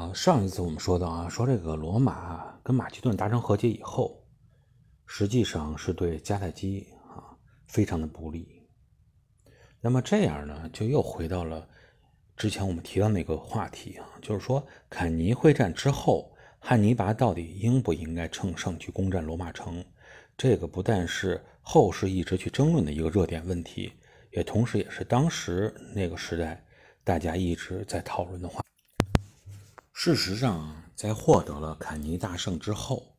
啊，上一次我们说到啊，说这个罗马跟马其顿达成和解以后，实际上是对迦太基啊非常的不利。那么这样呢，就又回到了之前我们提到那个话题啊，就是说坎尼会战之后，汉尼拔到底应不应该乘胜去攻占罗马城？这个不但是后世一直去争论的一个热点问题，也同时也是当时那个时代大家一直在讨论的话。事实上，在获得了坎尼大胜之后，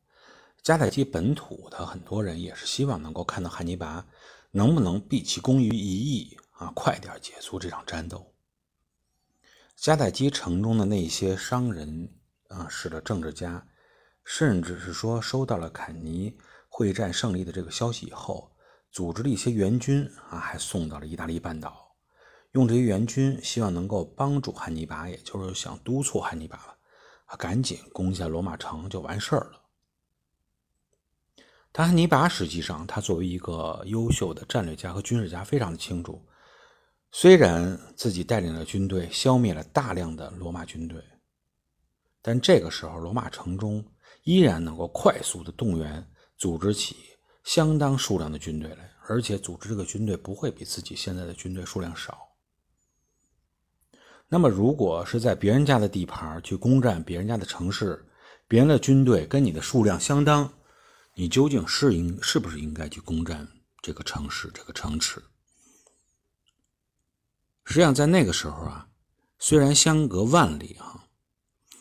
迦太基本土的很多人也是希望能够看到汉尼拔能不能毕其功于一役啊，快点结束这场战斗。迦太基城中的那些商人啊，是的政治家，甚至是说收到了坎尼会战胜利的这个消息以后，组织了一些援军啊，还送到了意大利半岛。用这些援军，希望能够帮助汉尼拔，也就是想督促汉尼拔，赶紧攻下罗马城就完事儿了。但汉尼拔实际上，他作为一个优秀的战略家和军事家，非常的清楚，虽然自己带领的军队消灭了大量的罗马军队，但这个时候罗马城中依然能够快速的动员，组织起相当数量的军队来，而且组织这个军队不会比自己现在的军队数量少。那么，如果是在别人家的地盘去攻占别人家的城市，别人的军队跟你的数量相当，你究竟是应是不是应该去攻占这个城市、这个城池？实际上，在那个时候啊，虽然相隔万里啊，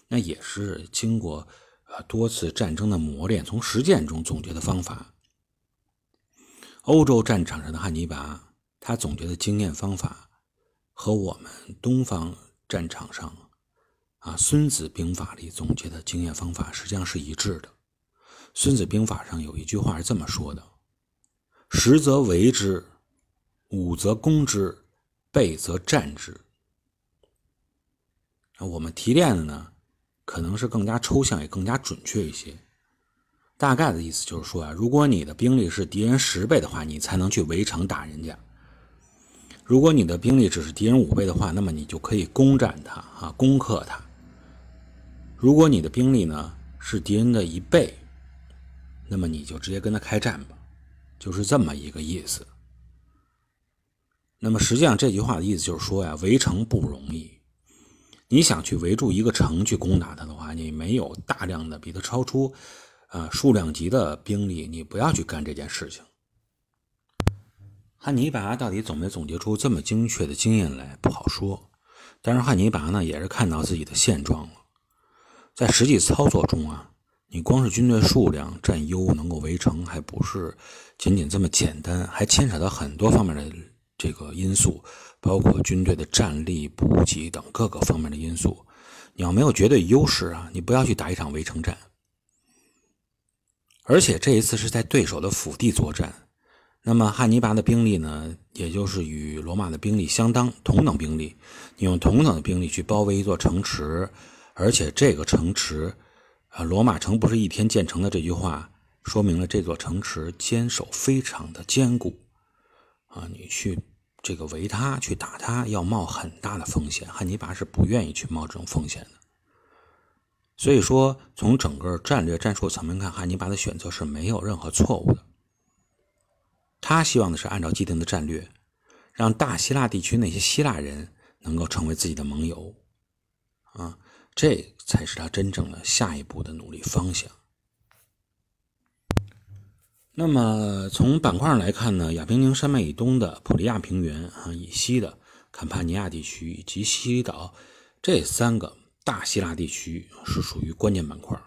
那也是经过呃多次战争的磨练，从实践中总结的方法。欧洲战场上的汉尼拔，他总结的经验方法。和我们东方战场上，啊，《孙子兵法》里总结的经验方法实际上是一致的。《孙子兵法》上有一句话是这么说的：“十则围之，五则攻之，备则战之。”我们提炼的呢，可能是更加抽象，也更加准确一些。大概的意思就是说啊，如果你的兵力是敌人十倍的话，你才能去围城打人家。如果你的兵力只是敌人五倍的话，那么你就可以攻占它啊，攻克它。如果你的兵力呢是敌人的一倍，那么你就直接跟他开战吧，就是这么一个意思。那么实际上这句话的意思就是说呀，围城不容易。你想去围住一个城去攻打它的话，你没有大量的比它超出啊数量级的兵力，你不要去干这件事情。汉尼拔到底总没总结出这么精确的经验来，不好说。但是汉尼拔呢，也是看到自己的现状了。在实际操作中啊，你光是军队数量占优，能够围城，还不是仅仅这么简单，还牵扯到很多方面的这个因素，包括军队的战力、补给等各个方面的因素。你要没有绝对优势啊，你不要去打一场围城战。而且这一次是在对手的腹地作战。那么汉尼拔的兵力呢，也就是与罗马的兵力相当，同等兵力。你用同等的兵力去包围一座城池，而且这个城池，啊，罗马城不是一天建成的。这句话说明了这座城池坚守非常的坚固，啊，你去这个围它，去打它，要冒很大的风险。汉尼拔是不愿意去冒这种风险的。所以说，从整个战略战术层面看，汉尼拔的选择是没有任何错误的。他希望的是按照既定的战略，让大希腊地区那些希腊人能够成为自己的盟友，啊，这才是他真正的下一步的努力方向。那么从板块上来看呢，亚平宁山脉以东的普利亚平原啊，以西的坎帕尼亚地区以及西里岛这三个大希腊地区是属于关键板块，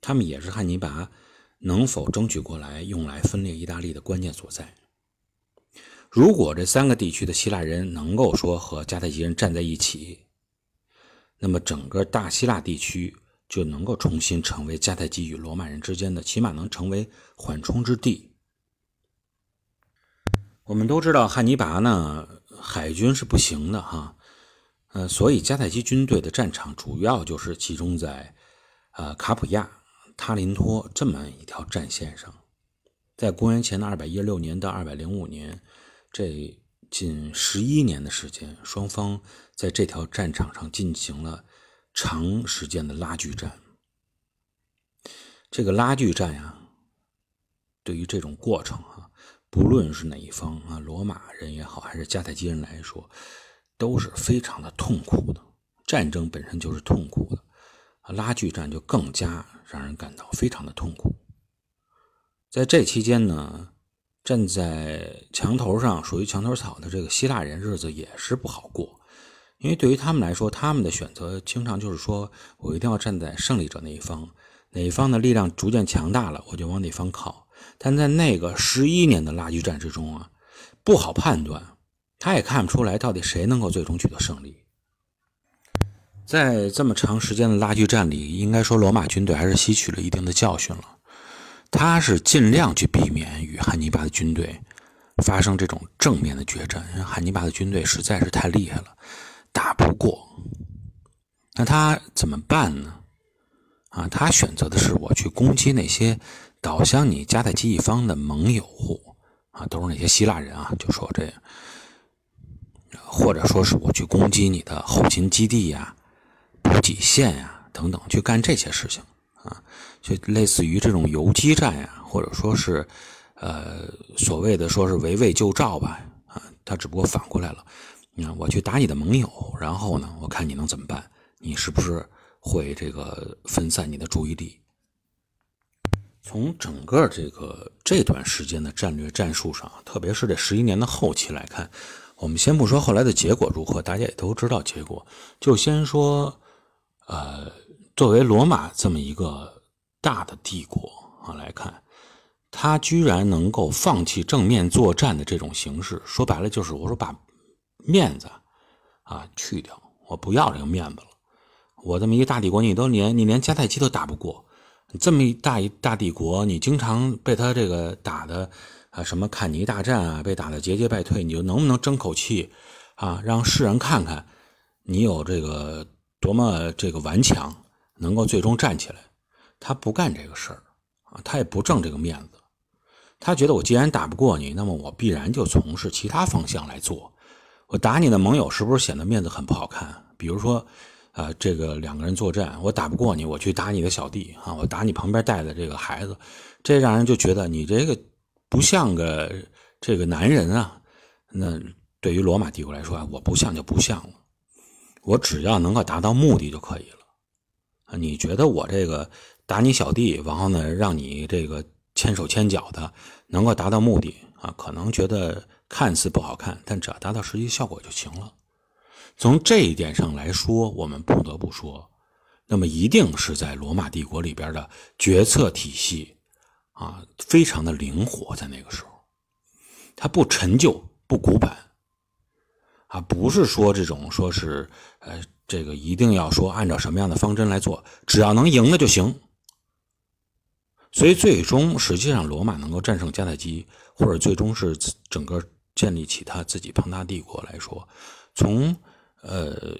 他们也是汉尼拔。能否争取过来，用来分裂意大利的关键所在？如果这三个地区的希腊人能够说和迦太基人站在一起，那么整个大希腊地区就能够重新成为迦太基与罗马人之间的，起码能成为缓冲之地。我们都知道汉尼拔呢，海军是不行的哈，呃，所以迦太基军队的战场主要就是集中在呃卡普亚。塔林托这么一条战线上，在公元前的二百一十六年到二百零五年，这近十一年的时间，双方在这条战场上进行了长时间的拉锯战。这个拉锯战呀，对于这种过程啊，不论是哪一方啊，罗马人也好，还是迦太基人来说，都是非常的痛苦的。战争本身就是痛苦的，拉锯战就更加让人感到非常的痛苦。在这期间呢，站在墙头上属于墙头草的这个希腊人日子也是不好过，因为对于他们来说，他们的选择经常就是说我一定要站在胜利者那一方。哪一方的力量逐渐强大了，我就往哪方靠。但在那个十一年的拉锯战之中啊，不好判断，他也看不出来到底谁能够最终取得胜利。在这么长时间的拉锯战里，应该说罗马军队还是吸取了一定的教训了。他是尽量去避免与汉尼拔的军队发生这种正面的决战，因为汉尼拔的军队实在是太厉害了，打不过。那他怎么办呢？啊，他选择的是我去攻击那些倒向你迦太基一方的盟友户啊，都是那些希腊人啊，就说这，或者说是我去攻击你的后勤基地呀、给线呀等等，去干这些事情啊，就类似于这种游击战呀，或者说是呃所谓的说是围魏救赵吧啊，他只不过反过来了，你看我去打你的盟友，然后呢，我看你能怎么办，你是不是？会这个分散你的注意力。从整个这个这段时间的战略战术上，特别是这十一年的后期来看，我们先不说后来的结果如何，大家也都知道结果。就先说，呃，作为罗马这么一个大的帝国啊来看，他居然能够放弃正面作战的这种形式，说白了就是我说把面子啊去掉，我不要这个面子了。我这么一个大帝国，你都连你连迦太基都打不过，这么一大一大帝国，你经常被他这个打的啊，什么坎尼大战啊，被打的节节败退，你就能不能争口气啊，让世人看看你有这个多么这个顽强，能够最终站起来？他不干这个事儿啊，他也不挣这个面子，他觉得我既然打不过你，那么我必然就从事其他方向来做。我打你的盟友，是不是显得面子很不好看？比如说。啊，这个两个人作战，我打不过你，我去打你的小弟啊，我打你旁边带的这个孩子，这让人就觉得你这个不像个这个男人啊。那对于罗马帝国来说，我不像就不像了，我只要能够达到目的就可以了。啊，你觉得我这个打你小弟，然后呢，让你这个牵手牵脚的，能够达到目的啊？可能觉得看似不好看，但只要达到实际效果就行了。从这一点上来说，我们不得不说，那么一定是在罗马帝国里边的决策体系啊，非常的灵活。在那个时候，它不陈旧不古板啊，不是说这种说是呃，这个一定要说按照什么样的方针来做，只要能赢了就行。所以最终，实际上罗马能够战胜迦太基，或者最终是整个建立起他自己庞大帝国来说，从呃，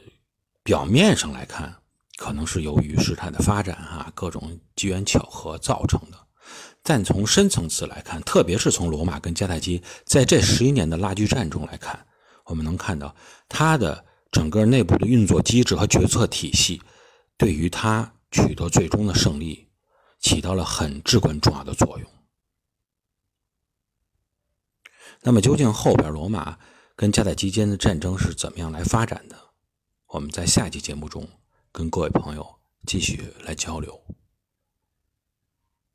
表面上来看，可能是由于事态的发展啊，各种机缘巧合造成的。但从深层次来看，特别是从罗马跟迦太基在这十一年的拉锯战中来看，我们能看到它的整个内部的运作机制和决策体系，对于它取得最终的胜利，起到了很至关重要的作用。那么，究竟后边罗马？跟迦太基间的战争是怎么样来发展的？我们在下期节目中跟各位朋友继续来交流。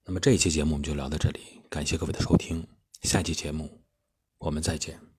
那么这一期节目我们就聊到这里，感谢各位的收听，下期节目我们再见。